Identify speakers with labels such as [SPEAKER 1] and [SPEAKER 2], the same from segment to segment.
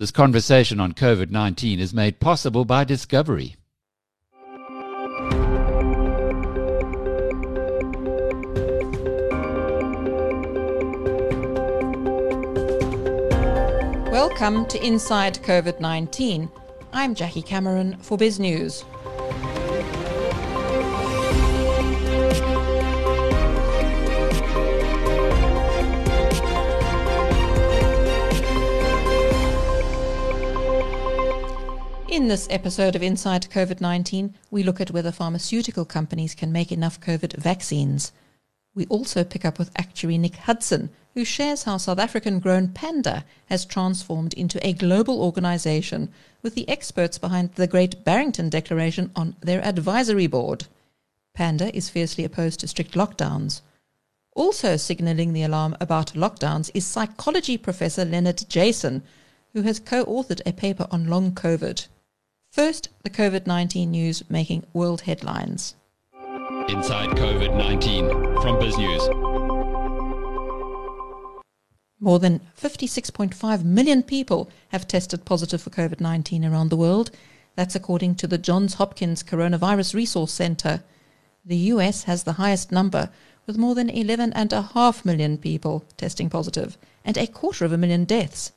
[SPEAKER 1] This conversation on COVID 19 is made possible by Discovery.
[SPEAKER 2] Welcome to Inside COVID 19. I'm Jackie Cameron for Biz News. In this episode of Inside COVID 19, we look at whether pharmaceutical companies can make enough COVID vaccines. We also pick up with actuary Nick Hudson, who shares how South African grown Panda has transformed into a global organization with the experts behind the Great Barrington Declaration on their advisory board. Panda is fiercely opposed to strict lockdowns. Also signaling the alarm about lockdowns is psychology professor Leonard Jason, who has co authored a paper on long COVID. First, the COVID 19 news making world headlines.
[SPEAKER 1] Inside COVID 19 from Biz News.
[SPEAKER 2] More than 56.5 million people have tested positive for COVID 19 around the world. That's according to the Johns Hopkins Coronavirus Resource Center. The US has the highest number, with more than 11.5 million people testing positive and a quarter of a million deaths.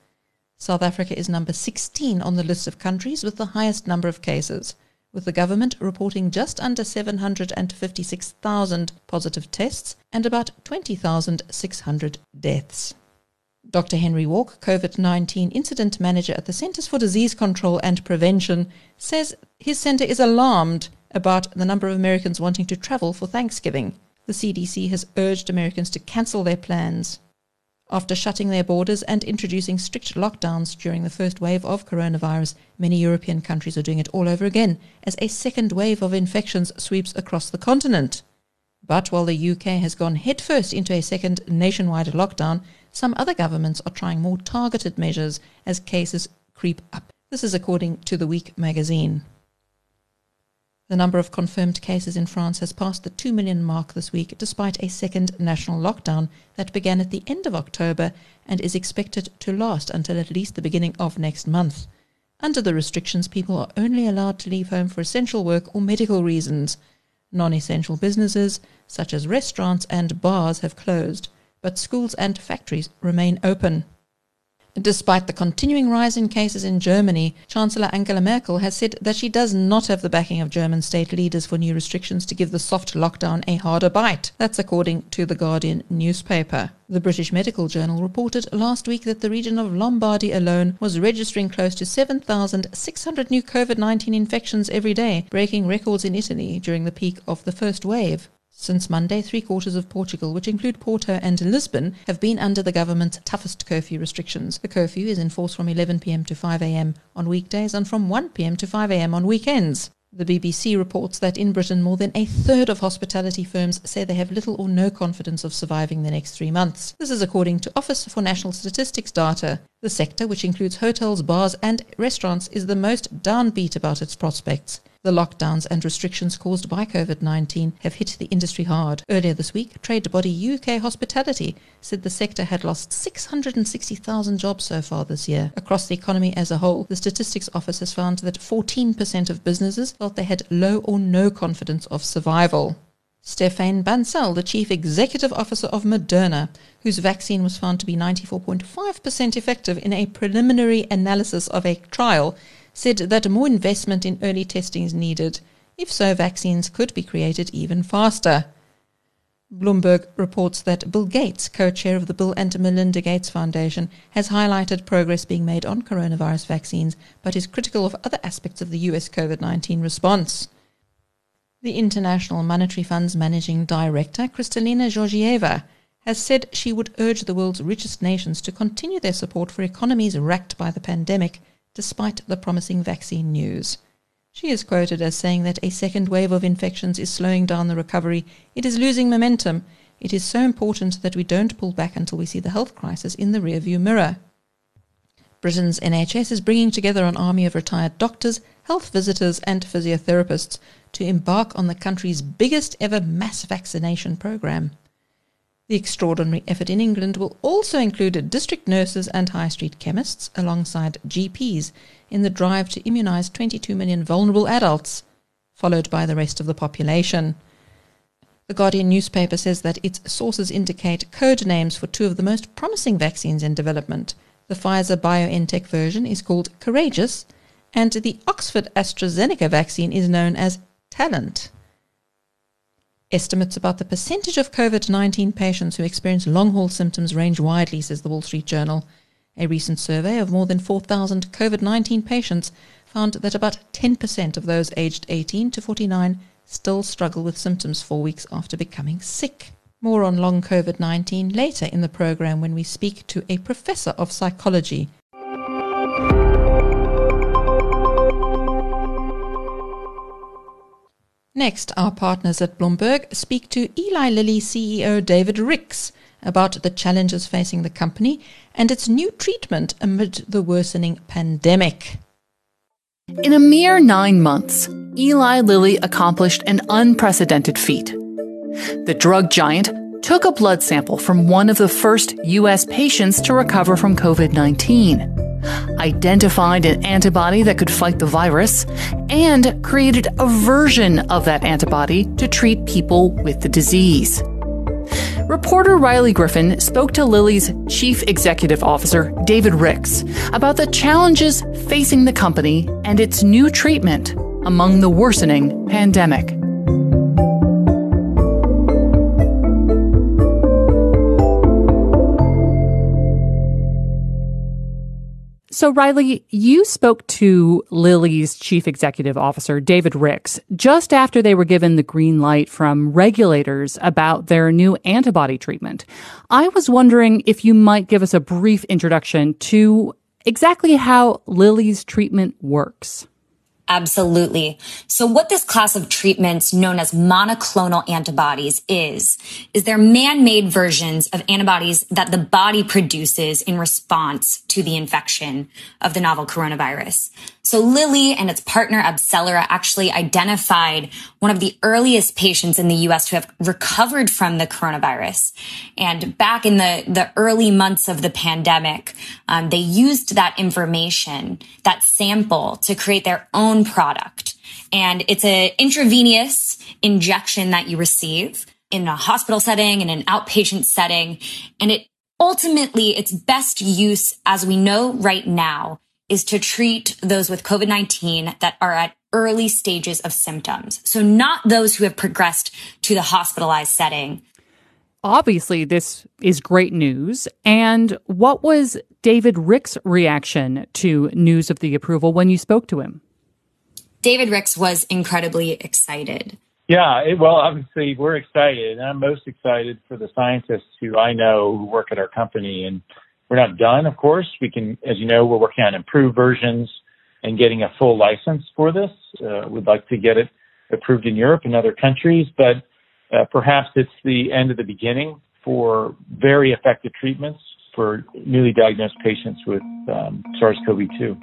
[SPEAKER 2] South Africa is number 16 on the list of countries with the highest number of cases, with the government reporting just under 756,000 positive tests and about 20,600 deaths. Dr. Henry Walke, COVID 19 incident manager at the Centers for Disease Control and Prevention, says his center is alarmed about the number of Americans wanting to travel for Thanksgiving. The CDC has urged Americans to cancel their plans. After shutting their borders and introducing strict lockdowns during the first wave of coronavirus, many European countries are doing it all over again as a second wave of infections sweeps across the continent. But while the UK has gone headfirst into a second nationwide lockdown, some other governments are trying more targeted measures as cases creep up. This is according to The Week magazine. The number of confirmed cases in France has passed the 2 million mark this week, despite a second national lockdown that began at the end of October and is expected to last until at least the beginning of next month. Under the restrictions, people are only allowed to leave home for essential work or medical reasons. Non essential businesses, such as restaurants and bars, have closed, but schools and factories remain open. Despite the continuing rise in cases in Germany, Chancellor Angela Merkel has said that she does not have the backing of German state leaders for new restrictions to give the soft lockdown a harder bite. That's according to the Guardian newspaper. The British Medical Journal reported last week that the region of Lombardy alone was registering close to 7,600 new COVID 19 infections every day, breaking records in Italy during the peak of the first wave. Since Monday, three quarters of Portugal, which include Porto and Lisbon, have been under the government's toughest curfew restrictions. The curfew is in force from 11 pm to 5 am on weekdays and from 1 pm to 5 am on weekends. The BBC reports that in Britain, more than a third of hospitality firms say they have little or no confidence of surviving the next three months. This is according to Office for National Statistics data. The sector, which includes hotels, bars, and restaurants, is the most downbeat about its prospects. The lockdowns and restrictions caused by COVID 19 have hit the industry hard. Earlier this week, trade body UK Hospitality said the sector had lost 660,000 jobs so far this year. Across the economy as a whole, the Statistics Office has found that 14% of businesses felt they had low or no confidence of survival. Stéphane Bancel, the chief executive officer of Moderna, whose vaccine was found to be 94.5% effective in a preliminary analysis of a trial, said that more investment in early testing is needed. If so, vaccines could be created even faster. Bloomberg reports that Bill Gates, co chair of the Bill and Melinda Gates Foundation, has highlighted progress being made on coronavirus vaccines, but is critical of other aspects of the US COVID 19 response. The International Monetary Fund's managing director, Kristalina Georgieva, has said she would urge the world's richest nations to continue their support for economies racked by the pandemic despite the promising vaccine news. She is quoted as saying that a second wave of infections is slowing down the recovery. It is losing momentum. It is so important that we don't pull back until we see the health crisis in the rearview mirror. Britain's NHS is bringing together an army of retired doctors, health visitors, and physiotherapists to embark on the country's biggest ever mass vaccination program. The extraordinary effort in England will also include district nurses and high street chemists alongside GPs in the drive to immunise 22 million vulnerable adults, followed by the rest of the population. The Guardian newspaper says that its sources indicate code names for two of the most promising vaccines in development. The Pfizer BioNTech version is called Courageous, and the Oxford AstraZeneca vaccine is known as Talent. Estimates about the percentage of COVID 19 patients who experience long haul symptoms range widely, says the Wall Street Journal. A recent survey of more than 4,000 COVID 19 patients found that about 10% of those aged 18 to 49 still struggle with symptoms four weeks after becoming sick. More on long COVID 19 later in the program when we speak to a professor of psychology Next, our partners at Bloomberg speak to Eli Lilly CEO David Ricks about the challenges facing the company and its new treatment amid the worsening pandemic.
[SPEAKER 3] In a mere nine months, Eli Lilly accomplished an unprecedented feat. The drug giant took a blood sample from one of the first U.S. patients to recover from COVID 19 identified an antibody that could fight the virus, and created a version of that antibody to treat people with the disease. Reporter Riley Griffin spoke to Lilly's chief executive officer, David Ricks, about the challenges facing the company and its new treatment among the worsening pandemic. So, Riley, you spoke to Lilly's chief executive officer, David Ricks, just after they were given the green light from regulators about their new antibody treatment. I was wondering if you might give us a brief introduction to exactly how Lilly's treatment works.
[SPEAKER 4] Absolutely. So what this class of treatments known as monoclonal antibodies is, is they're man-made versions of antibodies that the body produces in response to the infection of the novel coronavirus. So Lilly and its partner AbCellera actually identified one of the earliest patients in the US to have recovered from the coronavirus. And back in the, the early months of the pandemic, um, they used that information, that sample to create their own product. And it's an intravenous injection that you receive in a hospital setting, in an outpatient setting. And it ultimately, its best use, as we know right now, is to treat those with COVID-19 that are at early stages of symptoms. So not those who have progressed to the hospitalized setting.
[SPEAKER 3] Obviously, this is great news. And what was David Rick's reaction to news of the approval when you spoke to him?
[SPEAKER 4] David Ricks was incredibly excited.
[SPEAKER 5] Yeah, it, well, obviously, we're excited. And I'm most excited for the scientists who I know who work at our company and we're not done, of course. We can, as you know, we're working on improved versions and getting a full license for this. Uh, we'd like to get it approved in Europe and other countries, but uh, perhaps it's the end of the beginning for very effective treatments for newly diagnosed patients with um, SARS-CoV-2.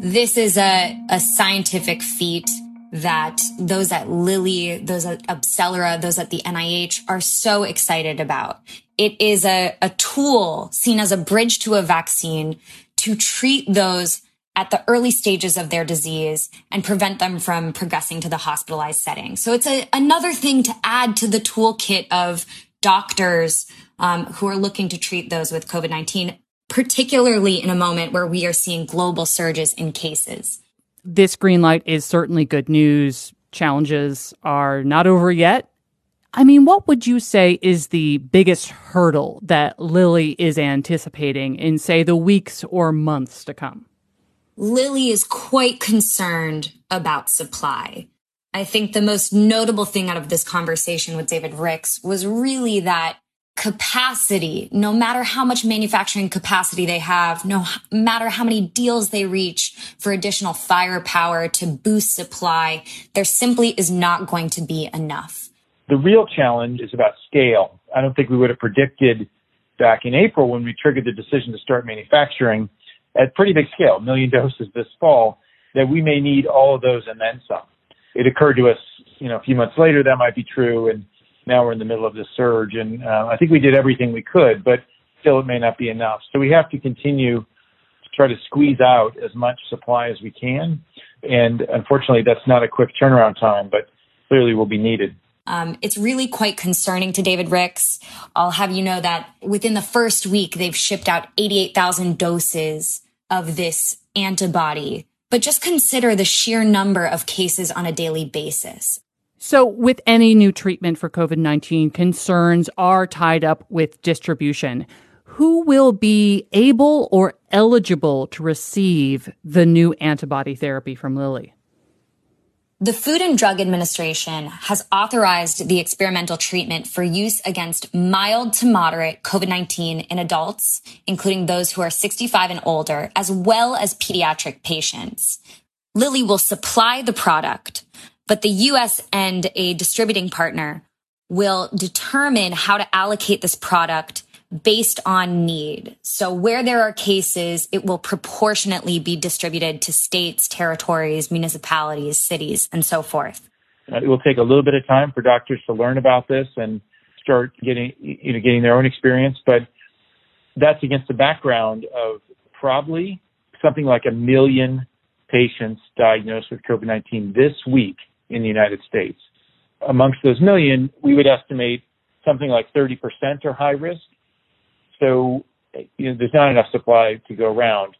[SPEAKER 4] This is a, a scientific feat that those at Lilly, those at AbCellera, those at the NIH are so excited about. It is a, a tool seen as a bridge to a vaccine to treat those at the early stages of their disease and prevent them from progressing to the hospitalized setting. So it's a, another thing to add to the toolkit of doctors um, who are looking to treat those with COVID-19, particularly in a moment where we are seeing global surges in cases
[SPEAKER 3] this green light is certainly good news. Challenges are not over yet. I mean, what would you say is the biggest hurdle that Lilly is anticipating in, say, the weeks or months to come?
[SPEAKER 4] Lilly is quite concerned about supply. I think the most notable thing out of this conversation with David Ricks was really that capacity, no matter how much manufacturing capacity they have, no matter how many deals they reach for additional firepower to boost supply, there simply is not going to be enough.
[SPEAKER 5] The real challenge is about scale. I don't think we would have predicted back in April when we triggered the decision to start manufacturing at pretty big scale, million doses this fall, that we may need all of those and then some. It occurred to us, you know, a few months later that might be true and now we're in the middle of this surge, and uh, I think we did everything we could, but still it may not be enough. So we have to continue to try to squeeze out as much supply as we can, and unfortunately, that's not a quick turnaround time, but clearly will be needed.
[SPEAKER 4] Um, it's really quite concerning to David Ricks. I'll have you know that within the first week, they've shipped out 88,000 doses of this antibody. But just consider the sheer number of cases on a daily basis.
[SPEAKER 3] So, with any new treatment for COVID 19, concerns are tied up with distribution. Who will be able or eligible to receive the new antibody therapy from Lilly?
[SPEAKER 4] The Food and Drug Administration has authorized the experimental treatment for use against mild to moderate COVID-19 in adults, including those who are 65 and older, as well as pediatric patients. Lilly will supply the product, but the U.S. and a distributing partner will determine how to allocate this product based on need. So where there are cases, it will proportionately be distributed to states, territories, municipalities, cities, and so forth.
[SPEAKER 5] Uh, it will take a little bit of time for doctors to learn about this and start getting, you know, getting their own experience, but that's against the background of probably something like a million patients diagnosed with COVID-19 this week in the United States. Amongst those million, we would estimate something like 30% are high risk so you know, there's not enough supply to go around.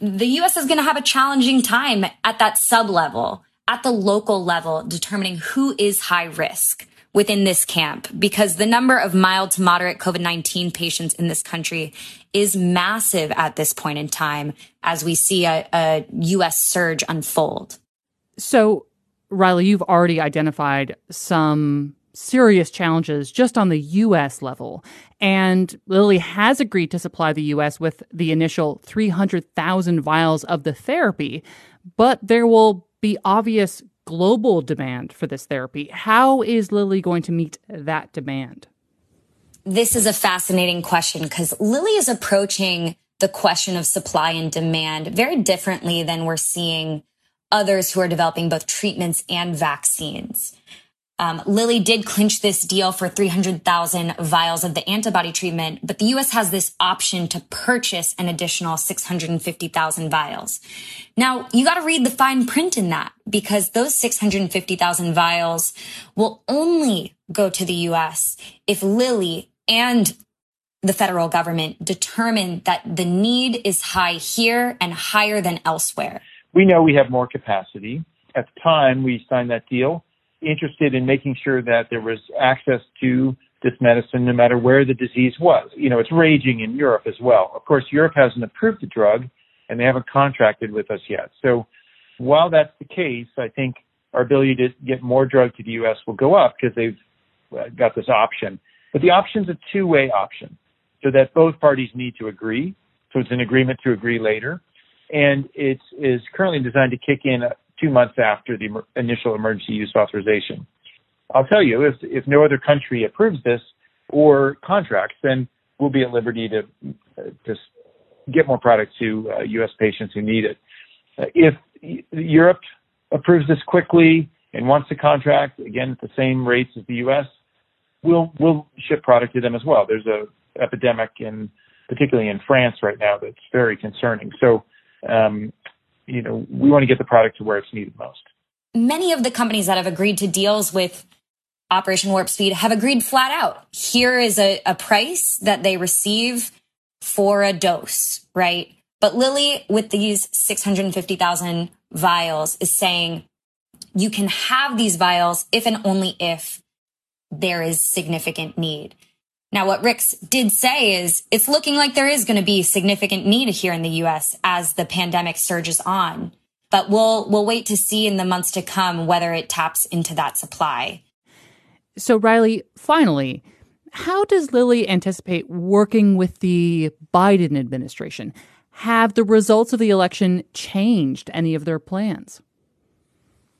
[SPEAKER 4] The U.S. is going to have a challenging time at that sub level, at the local level, determining who is high risk within this camp because the number of mild to moderate COVID 19 patients in this country is massive at this point in time as we see a, a U.S. surge unfold.
[SPEAKER 3] So, Riley, you've already identified some serious challenges just on the U.S. level. And Lilly has agreed to supply the U.S. with the initial 300,000 vials of the therapy, but there will be obvious global demand for this therapy. How is Lilly going to meet that demand?
[SPEAKER 4] This is a fascinating question because Lilly is approaching the question of supply and demand very differently than we're seeing others who are developing both treatments and vaccines. Um, Lilly did clinch this deal for 300,000 vials of the antibody treatment, but the U.S. has this option to purchase an additional 650,000 vials. Now, you got to read the fine print in that because those 650,000 vials will only go to the U.S. if Lilly and the federal government determine that the need is high here and higher than elsewhere.
[SPEAKER 5] We know we have more capacity. At the time we signed that deal, interested in making sure that there was access to this medicine no matter where the disease was. You know, it's raging in Europe as well. Of course, Europe hasn't approved the drug and they haven't contracted with us yet. So while that's the case, I think our ability to get more drug to the U.S. will go up because they've uh, got this option. But the option's a two-way option so that both parties need to agree. So it's an agreement to agree later. And it is currently designed to kick in two months after the initial emergency use authorization. I'll tell you, if, if no other country approves this or contracts, then we'll be at liberty to get more product to uh, U.S. patients who need it. Uh, if Europe approves this quickly and wants to contract again at the same rates as the U.S., we'll we'll ship product to them as well. There's a epidemic in particularly in France right now that's very concerning. So um, you know, we want to get the product to where it's needed most.
[SPEAKER 4] Many of the companies that have agreed to deals with Operation Warp Speed have agreed flat out. Here is a, a price that they receive for a dose, right? But Lilly, with these 650,000 vials, is saying you can have these vials if and only if there is significant need. Now, what Ricks did say is it's looking like there is going to be significant need here in the US as the pandemic surges on. But we'll, we'll wait to see in the months to come whether it taps into that supply.
[SPEAKER 3] So, Riley, finally, how does Lilly anticipate working with the Biden administration? Have the results of the election changed any of their plans?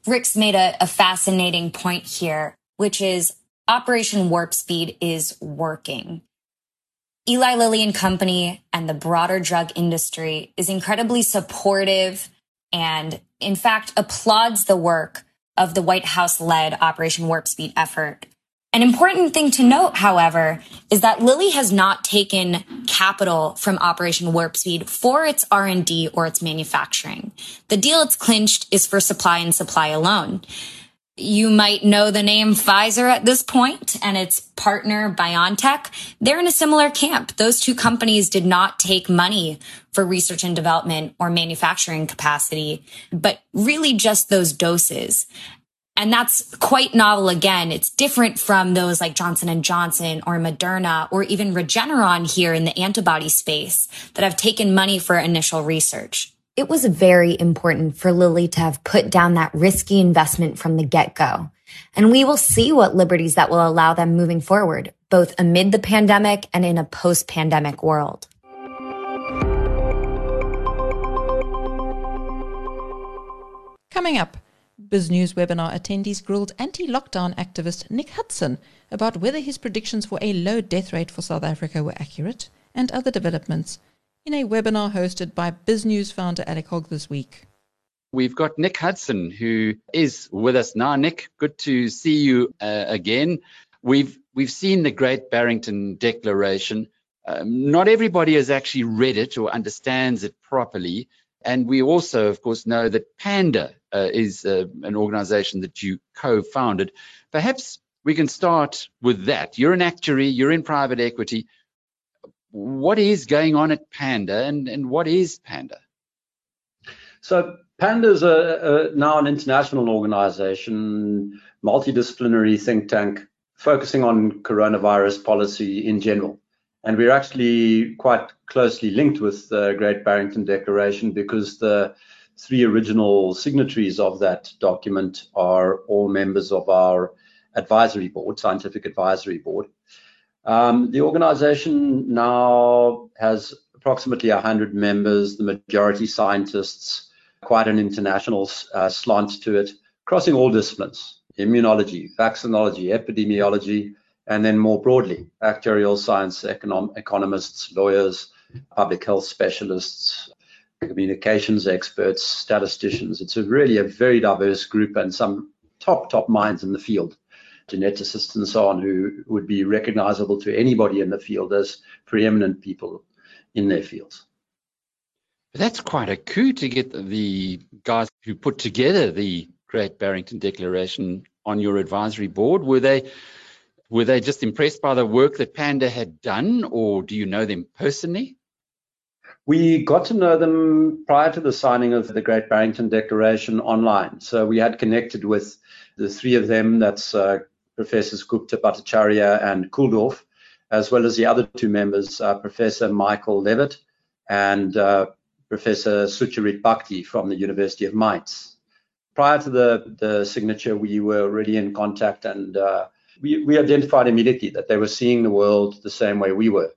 [SPEAKER 4] Ricks made a, a fascinating point here, which is Operation Warp Speed is working. Eli Lilly and Company and the broader drug industry is incredibly supportive and, in fact, applauds the work of the White House led Operation Warp Speed effort. An important thing to note, however, is that Lilly has not taken capital from Operation Warp Speed for its R&D or its manufacturing. The deal it's clinched is for supply and supply alone. You might know the name Pfizer at this point and its partner BioNTech. They're in a similar camp. Those two companies did not take money for research and development or manufacturing capacity, but really just those doses. And that's quite novel again. It's different from those like Johnson and Johnson or Moderna or even Regeneron here in the antibody space that have taken money for initial research.
[SPEAKER 6] It was very important for Lilly to have put down that risky investment from the get go. And we will see what liberties that will allow them moving forward, both amid the pandemic and in a post pandemic world.
[SPEAKER 2] Coming up, BizNews webinar attendees grilled anti lockdown activist Nick Hudson about whether his predictions for a low death rate for South Africa were accurate and other developments in a webinar hosted by BizNews founder Alec Hogg this week.
[SPEAKER 1] We've got Nick Hudson who is with us now. Nick, good to see you uh, again. We've we've seen the Great Barrington Declaration. Um, not everybody has actually read it or understands it properly. And we also, of course, know that Panda uh, is uh, an organization that you co-founded. Perhaps we can start with that. You're an actuary, you're in private equity. What is going on at Panda and, and what is Panda?
[SPEAKER 7] So Panda is a, a, now an international organization, multidisciplinary think tank focusing on coronavirus policy in general. And we're actually quite closely linked with the Great Barrington Declaration because the three original signatories of that document are all members of our advisory board, scientific advisory board. Um, the organization now has approximately 100 members, the majority scientists, quite an international uh, slant to it, crossing all disciplines, immunology, vaccinology, epidemiology, and then more broadly, actuarial science, econom- economists, lawyers, public health specialists, communications experts, statisticians. It's a really a very diverse group and some top, top minds in the field, geneticists and so on, who would be recognizable to anybody in the field as preeminent people in their fields.
[SPEAKER 1] That's quite a coup to get the guys who put together the Great Barrington Declaration on your advisory board. Were they were they just impressed by the work that Panda had done, or do you know them personally?
[SPEAKER 7] We got to know them prior to the signing of the Great Barrington Declaration online. So we had connected with the three of them that's uh, Professors Gupta Bhattacharya and Kulldorff, as well as the other two members, uh, Professor Michael Levitt and uh, Professor Sucharit Bhakdi from the University of Mainz. Prior to the, the signature, we were already in contact and uh, we, we identified immediately that they were seeing the world the same way we were.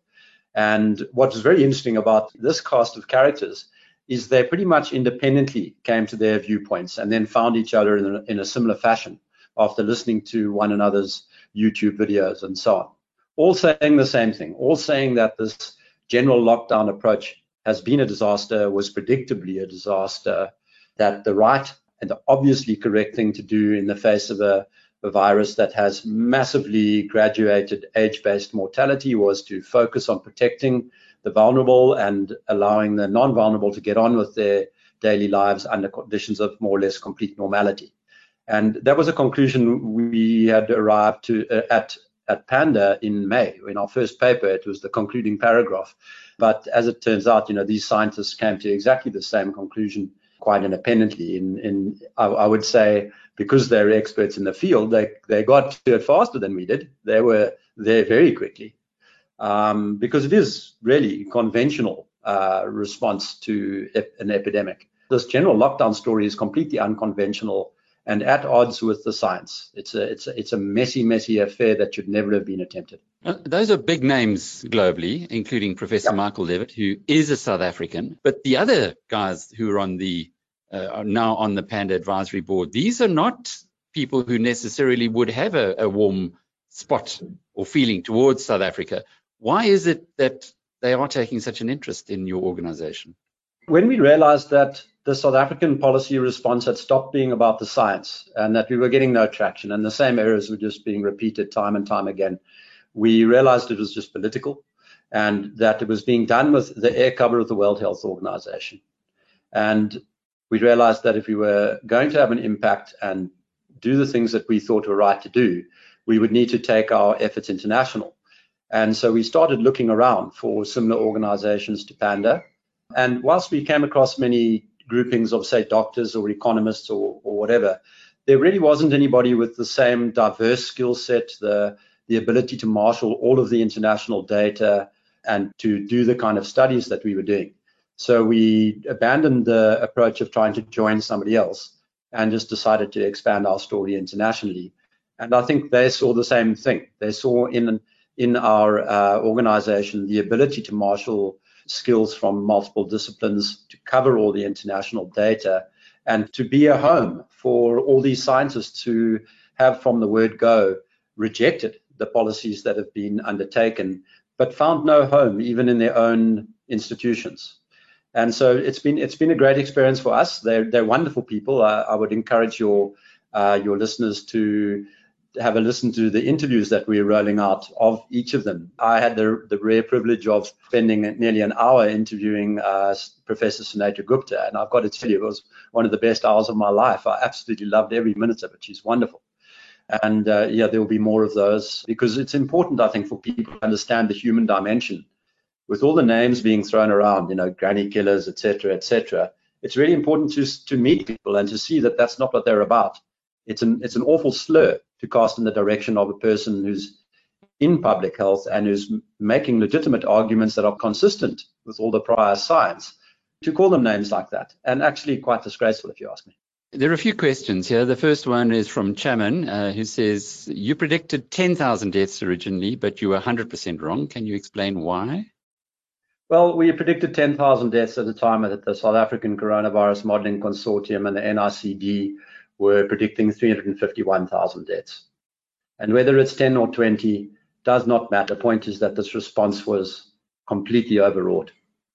[SPEAKER 7] And what was very interesting about this cast of characters is they pretty much independently came to their viewpoints and then found each other in a, in a similar fashion after listening to one another's YouTube videos and so on. All saying the same thing, all saying that this general lockdown approach has been a disaster, was predictably a disaster, that the right and the obviously correct thing to do in the face of a a virus that has massively graduated age-based mortality was to focus on protecting the vulnerable and allowing the non-vulnerable to get on with their daily lives under conditions of more or less complete normality. And that was a conclusion we had arrived to uh, at at Panda in May. In our first paper, it was the concluding paragraph. But as it turns out, you know, these scientists came to exactly the same conclusion quite independently. In, in I, I would say because they're experts in the field, they they got to it faster than we did. They were there very quickly um, because it is really conventional uh, response to ep- an epidemic. This general lockdown story is completely unconventional and at odds with the science. It's a it's a, it's a messy, messy affair that should never have been attempted.
[SPEAKER 1] Those are big names globally, including Professor yep. Michael Levitt, who is a South African. But the other guys who are on the uh, are now on the Panda Advisory Board, these are not people who necessarily would have a, a warm spot or feeling towards South Africa. Why is it that they are taking such an interest in your organization?
[SPEAKER 7] When we realized that the South African policy response had stopped being about the science and that we were getting no traction and the same errors were just being repeated time and time again. We realized it was just political and that it was being done with the air cover of the World Health Organization. And we realized that if we were going to have an impact and do the things that we thought were right to do, we would need to take our efforts international. And so we started looking around for similar organizations to Panda. And whilst we came across many groupings of, say, doctors or economists or, or whatever, there really wasn't anybody with the same diverse skill set, the, the ability to marshal all of the international data and to do the kind of studies that we were doing. So we abandoned the approach of trying to join somebody else and just decided to expand our story internationally. And I think they saw the same thing. They saw in in our uh, organization the ability to marshal skills from multiple disciplines to cover all the international data and to be a home for all these scientists who have from the word go rejected the policies that have been undertaken but found no home even in their own institutions. And so it's been it's been a great experience for us. They're they're wonderful people. I, I would encourage your uh, your listeners to have a listen to the interviews that we're rolling out of each of them. I had the, the rare privilege of spending nearly an hour interviewing uh, Professor Sunetra Gupta, and I've got to tell you, it was one of the best hours of my life. I absolutely loved every minute of it. She's wonderful. And uh, yeah, there will be more of those because it's important, I think, for people to understand the human dimension. With all the names being thrown around, you know, granny killers, etc., etc., it's really important to to meet people and to see that that's not what they're about. It's an it's an awful slur to cast in the direction of a person who's in public health and who's making legitimate arguments that are consistent with all the prior science to call them names like that and actually quite disgraceful if you ask me.
[SPEAKER 1] There are a few questions here. The first one is from Chaman, uh, who says, You predicted 10,000 deaths originally, but you were 100% wrong. Can you explain why?
[SPEAKER 7] Well, we predicted 10,000 deaths at the time that the South African Coronavirus Modeling Consortium and the NICD were predicting 351,000 deaths. And whether it's 10 or 20 does not matter. The point is that this response was completely overwrought.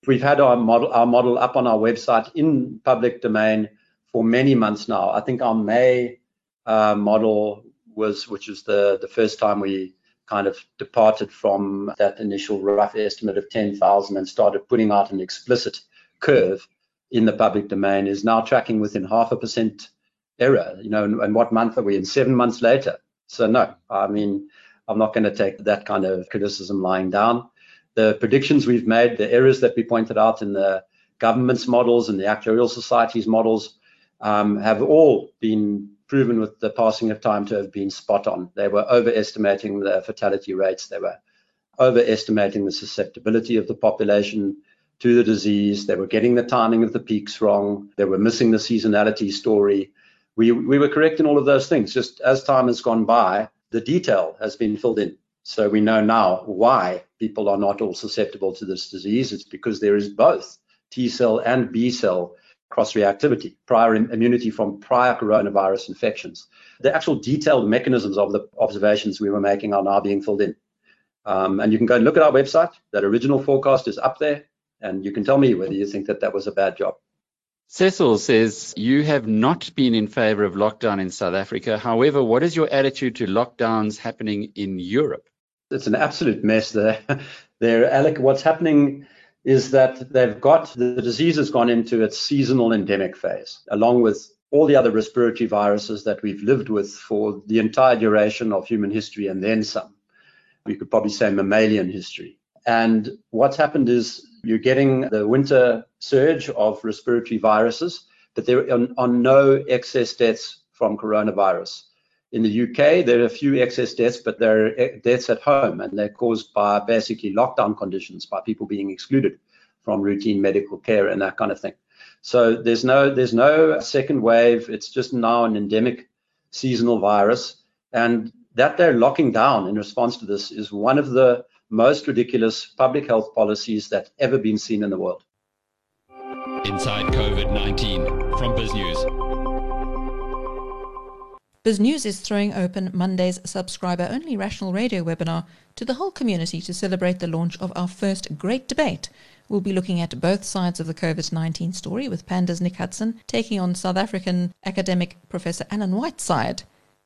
[SPEAKER 7] We've had our model, our model up on our website in public domain for many months now. I think our May uh, model was, which is the, the first time we kind of departed from that initial rough estimate of 10,000 and started putting out an explicit curve in the public domain, is now tracking within half a percent error, you know, and, and what month are we in? Seven months later. So no, I mean, I'm not going to take that kind of criticism lying down. The predictions we've made, the errors that we pointed out in the government's models and the actuarial society's models um, have all been proven with the passing of time to have been spot on. They were overestimating the fatality rates. They were overestimating the susceptibility of the population to the disease. They were getting the timing of the peaks wrong. They were missing the seasonality story we, we were correct in all of those things. Just as time has gone by, the detail has been filled in. So we know now why people are not all susceptible to this disease. It's because there is both T cell and B cell cross reactivity, prior immunity from prior coronavirus infections. The actual detailed mechanisms of the observations we were making are now being filled in. Um, and you can go and look at our website. That original forecast is up there, and you can tell me whether you think that that was a bad job.
[SPEAKER 1] Cecil says, You have not been in favor of lockdown in South Africa. However, what is your attitude to lockdowns happening in Europe?
[SPEAKER 7] It's an absolute mess there. there, Alec, what's happening is that they've got the disease has gone into its seasonal endemic phase, along with all the other respiratory viruses that we've lived with for the entire duration of human history and then some. We could probably say mammalian history. And what's happened is you're getting the winter surge of respiratory viruses, but there are no excess deaths from coronavirus. In the UK, there are a few excess deaths, but there are eh, deaths at home, and they're caused by basically lockdown conditions, by people being excluded from routine medical care and that kind of thing. So there's no there's no second wave. It's just now an endemic seasonal virus, and that they're locking down in response to this is one of the most ridiculous public health policies that ever been seen in the world.
[SPEAKER 8] Inside COVID 19 from BizNews.
[SPEAKER 2] BizNews is throwing open Monday's subscriber only Rational Radio webinar to the whole community to celebrate the launch of our first Great Debate. We'll be looking at both sides of the COVID 19 story with Panda's Nick Hudson taking on South African academic Professor Alan Whiteside.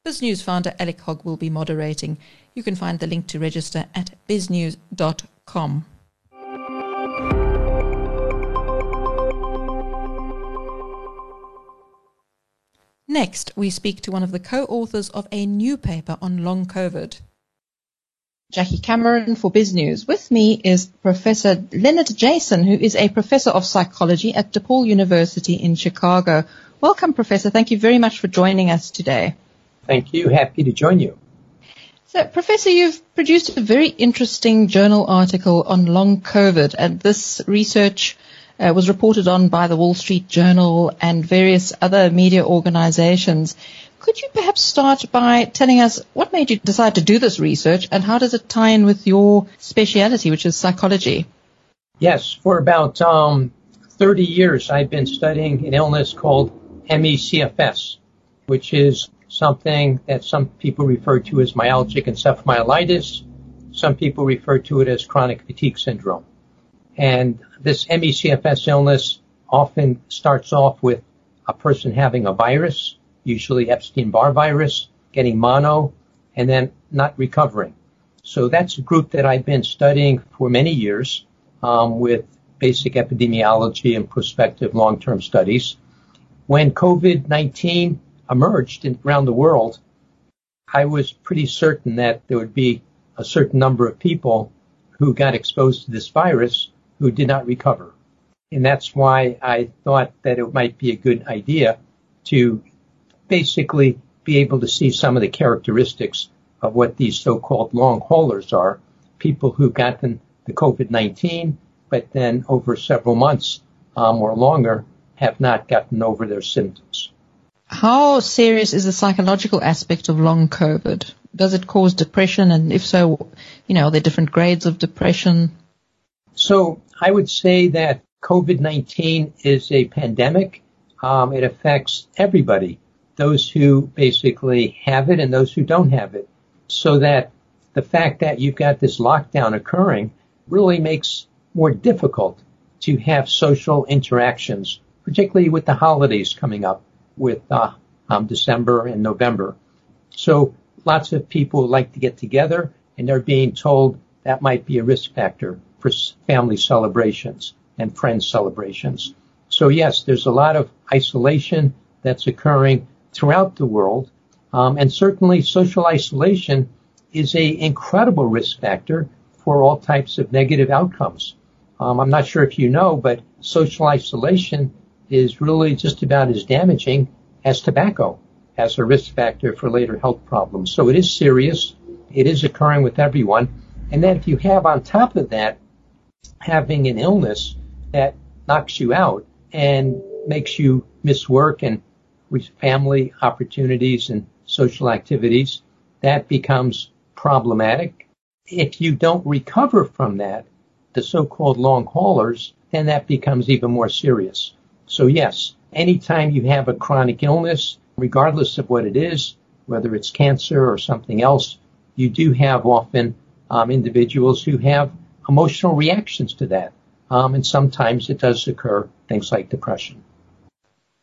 [SPEAKER 2] BizNews founder Alec Hogg will be moderating. You can find the link to register at biznews.com. Next, we speak to one of the co authors of a new paper on long COVID. Jackie Cameron for BizNews. With me is Professor Leonard Jason, who is a professor of psychology at DePaul University in Chicago. Welcome, Professor. Thank you very much for joining us today.
[SPEAKER 8] Thank you. Happy to join you.
[SPEAKER 2] So, Professor, you've produced a very interesting journal article on long COVID, and this research uh, was reported on by the Wall Street Journal and various other media organizations. Could you perhaps start by telling us what made you decide to do this research and how does it tie in with your speciality, which is psychology?
[SPEAKER 8] Yes, for about um, 30 years, I've been studying an illness called ME/CFS, which is something that some people refer to as myalgic encephalomyelitis. Some people refer to it as chronic fatigue syndrome. And this ME/CFS illness often starts off with a person having a virus, usually Epstein-Barr virus, getting mono, and then not recovering. So that's a group that I've been studying for many years um, with basic epidemiology and prospective long-term studies. When COVID-19 emerged in, around the world, I was pretty certain that there would be a certain number of people who got exposed to this virus who did not recover. And that's why I thought that it might be a good idea to basically be able to see some of the characteristics of what these so-called long haulers are, people who've gotten the COVID-19, but then over several months um, or longer have not gotten over their symptoms.
[SPEAKER 2] How serious is the psychological aspect of long COVID? Does it cause depression? And if so, you know, are there different grades of depression?
[SPEAKER 8] So I would say that COVID-19 is a pandemic. Um, it affects everybody, those who basically have it and those who don't have it. So that the fact that you've got this lockdown occurring really makes more difficult to have social interactions, particularly with the holidays coming up with uh, um, December and November. So lots of people like to get together and they're being told that might be a risk factor for family celebrations and friend celebrations. So yes, there's a lot of isolation that's occurring throughout the world. Um, and certainly social isolation is a incredible risk factor for all types of negative outcomes. Um, I'm not sure if you know, but social isolation is really just about as damaging as tobacco as a risk factor for later health problems. So it is serious. It is occurring with everyone. And then if you have on top of that having an illness that knocks you out and makes you miss work and family opportunities and social activities, that becomes problematic. If you don't recover from that, the so-called long haulers, then that becomes even more serious. So yes, anytime you have a chronic illness, regardless of what it is, whether it's cancer or something else, you do have often um, individuals who have emotional reactions to that. Um, and sometimes it does occur things like depression.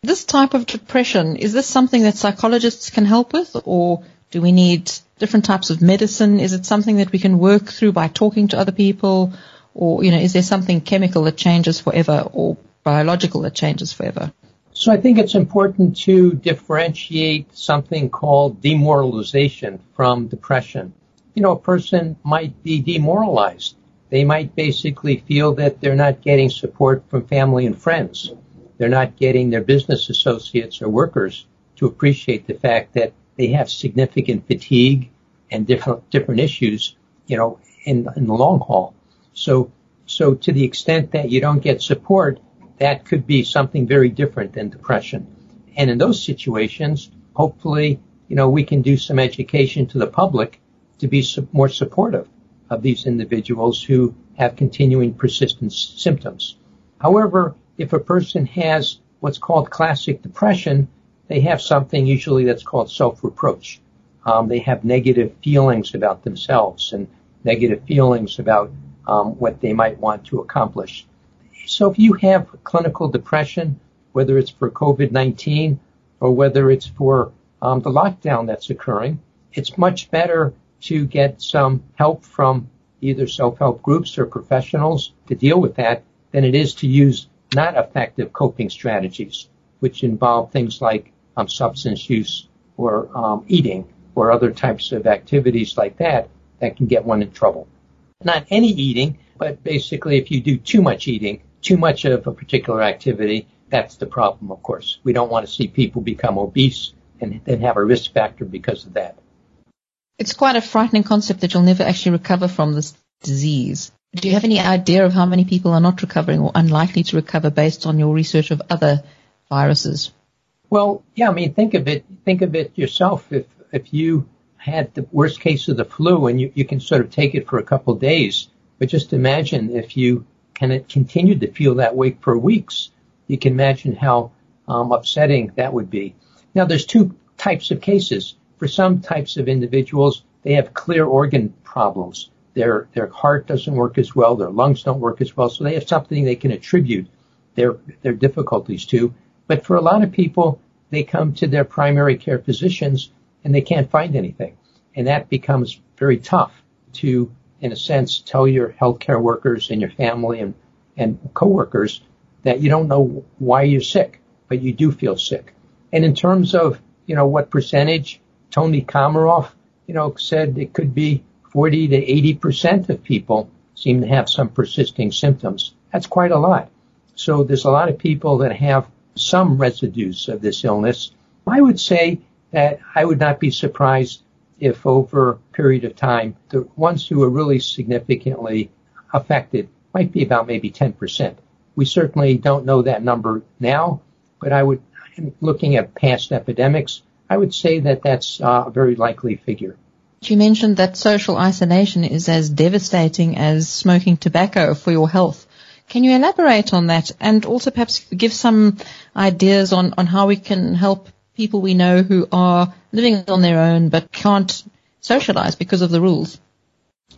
[SPEAKER 2] This type of depression, is this something that psychologists can help with or do we need different types of medicine? Is it something that we can work through by talking to other people? Or, you know, is there something chemical that changes forever or biological that changes forever?
[SPEAKER 8] So I think it's important to differentiate something called demoralization from depression. You know, a person might be demoralized they might basically feel that they're not getting support from family and friends. They're not getting their business associates or workers to appreciate the fact that they have significant fatigue and different different issues, you know, in in the long haul. So so to the extent that you don't get support, that could be something very different than depression. And in those situations, hopefully, you know, we can do some education to the public to be more supportive of these individuals who have continuing persistent symptoms. However, if a person has what's called classic depression, they have something usually that's called self-reproach. Um, they have negative feelings about themselves and negative feelings about um, what they might want to accomplish. So if you have clinical depression, whether it's for COVID-19 or whether it's for um, the lockdown that's occurring, it's much better to get some help from either self-help groups or professionals to deal with that than it is to use not effective coping strategies, which involve things like um, substance use or um, eating or other types of activities like that that can get one in trouble. Not any eating, but basically if you do too much eating, too much of a particular activity, that's the problem, of course. We don't want to see people become obese and then have a risk factor because of that.
[SPEAKER 2] It's quite a frightening concept that you'll never actually recover from this disease. Do you have any idea of how many people are not recovering or unlikely to recover based on your research of other viruses?
[SPEAKER 8] Well, yeah, I mean, think of it, think of it yourself. If, if you had the worst case of the flu and you, you can sort of take it for a couple of days, but just imagine if you can it continued to feel that way for weeks, you can imagine how um, upsetting that would be. Now, there's two types of cases. For some types of individuals, they have clear organ problems. Their their heart doesn't work as well, their lungs don't work as well, so they have something they can attribute their their difficulties to. But for a lot of people, they come to their primary care physicians and they can't find anything. And that becomes very tough to, in a sense, tell your healthcare workers and your family and, and coworkers that you don't know why you're sick, but you do feel sick. And in terms of, you know, what percentage, Tony Komaroff, you know, said it could be 40 to 80 percent of people seem to have some persisting symptoms. That's quite a lot. So there's a lot of people that have some residues of this illness. I would say that I would not be surprised if over a period of time, the ones who are really significantly affected might be about maybe 10%. We certainly don't know that number now, but I would, looking at past epidemics, I would say that that's uh, a very likely figure.
[SPEAKER 2] You mentioned that social isolation is as devastating as smoking tobacco for your health. Can you elaborate on that and also perhaps give some ideas on, on how we can help people we know who are living on their own but can't socialize because of the rules?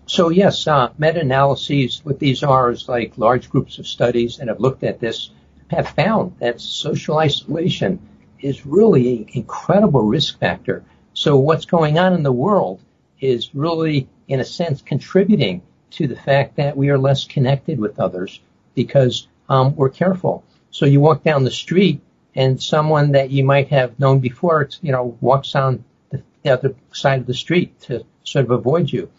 [SPEAKER 8] So yes, uh, meta-analyses with these R's like large groups of studies that have looked at this have found that social isolation is really an incredible risk factor. So what's going on in the world is really, in a sense, contributing to the fact that we are less connected with others because um, we're careful. So you walk down the street and someone that you might have known before, you know, walks on the, the other side of the street to sort of avoid you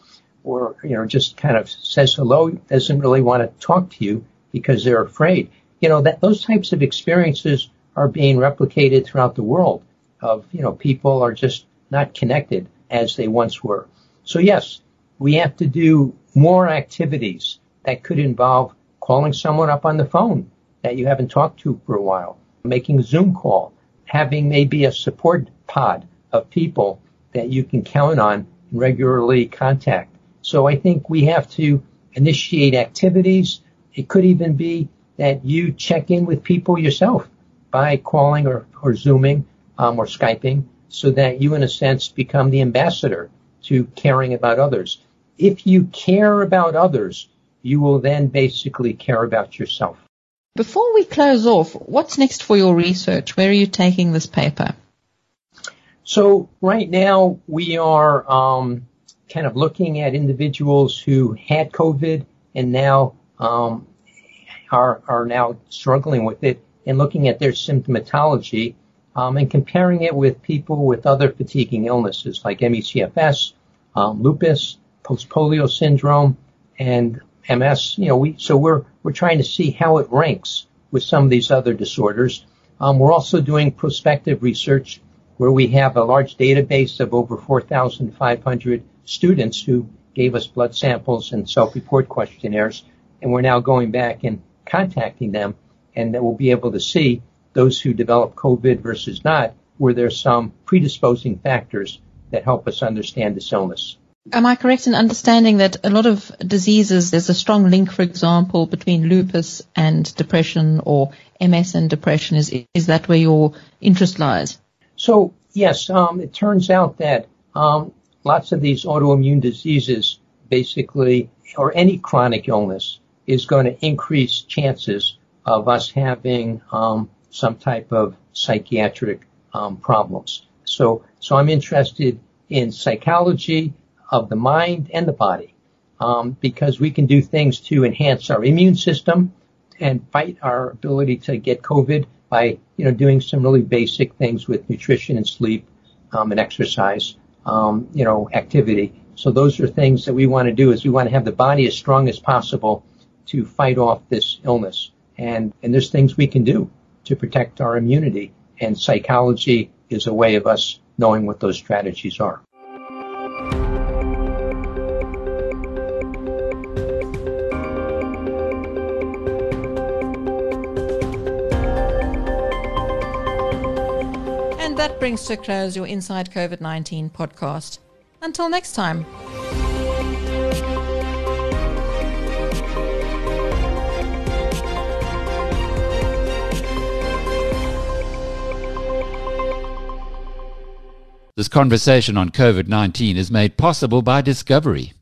[SPEAKER 8] or, you know, just kind of says hello, doesn't really want to talk to you because they're afraid. You know, that those types of experiences are being replicated throughout the world of, you know, people are just not connected as they once were. So yes, we have to do more activities that could involve calling someone up on the phone that you haven't talked to for a while, making Zoom call, having maybe a support pod of people that you can count on and regularly contact. So I think we have to initiate activities. It could even be that you check in with people yourself by calling or, or Zooming um, or Skyping so that you, in a sense, become the ambassador to caring about others. If you care about others, you will then basically care about yourself.
[SPEAKER 2] Before we close off, what's next for your research? Where are you taking this paper?
[SPEAKER 8] So right now we are um, kind of looking at individuals who had COVID and now um, are are now struggling with it, and looking at their symptomatology um, and comparing it with people with other fatiguing illnesses like ME/CFS, um, lupus, post-polio syndrome, and MS. You know, we so we're we're trying to see how it ranks with some of these other disorders. Um, we're also doing prospective research where we have a large database of over 4,500 students who gave us blood samples and self-report questionnaires, and we're now going back and contacting them, and we'll be able to see those who develop COVID versus not, where there's some predisposing factors that help us understand this illness.
[SPEAKER 2] Am I correct in understanding that a lot of diseases, there's a strong link, for example, between lupus and depression or MS and depression? Is, is that where your interest lies?
[SPEAKER 8] So yes, um, it turns out that um, lots of these autoimmune diseases, basically, or any chronic illness, is going to increase chances of us having um, some type of psychiatric um, problems. So, so I'm interested in psychology of the mind and the body um, because we can do things to enhance our immune system and fight our ability to get COVID by you know doing some really basic things with nutrition and sleep um, and exercise, um, you know, activity. So those are things that we want to do. Is we want to have the body as strong as possible to fight off this illness. And and there's things we can do to protect our immunity. And psychology is a way of us knowing what those strategies are.
[SPEAKER 2] Brings to a close your Inside COVID 19 podcast. Until next time.
[SPEAKER 1] This conversation on COVID 19 is made possible by Discovery.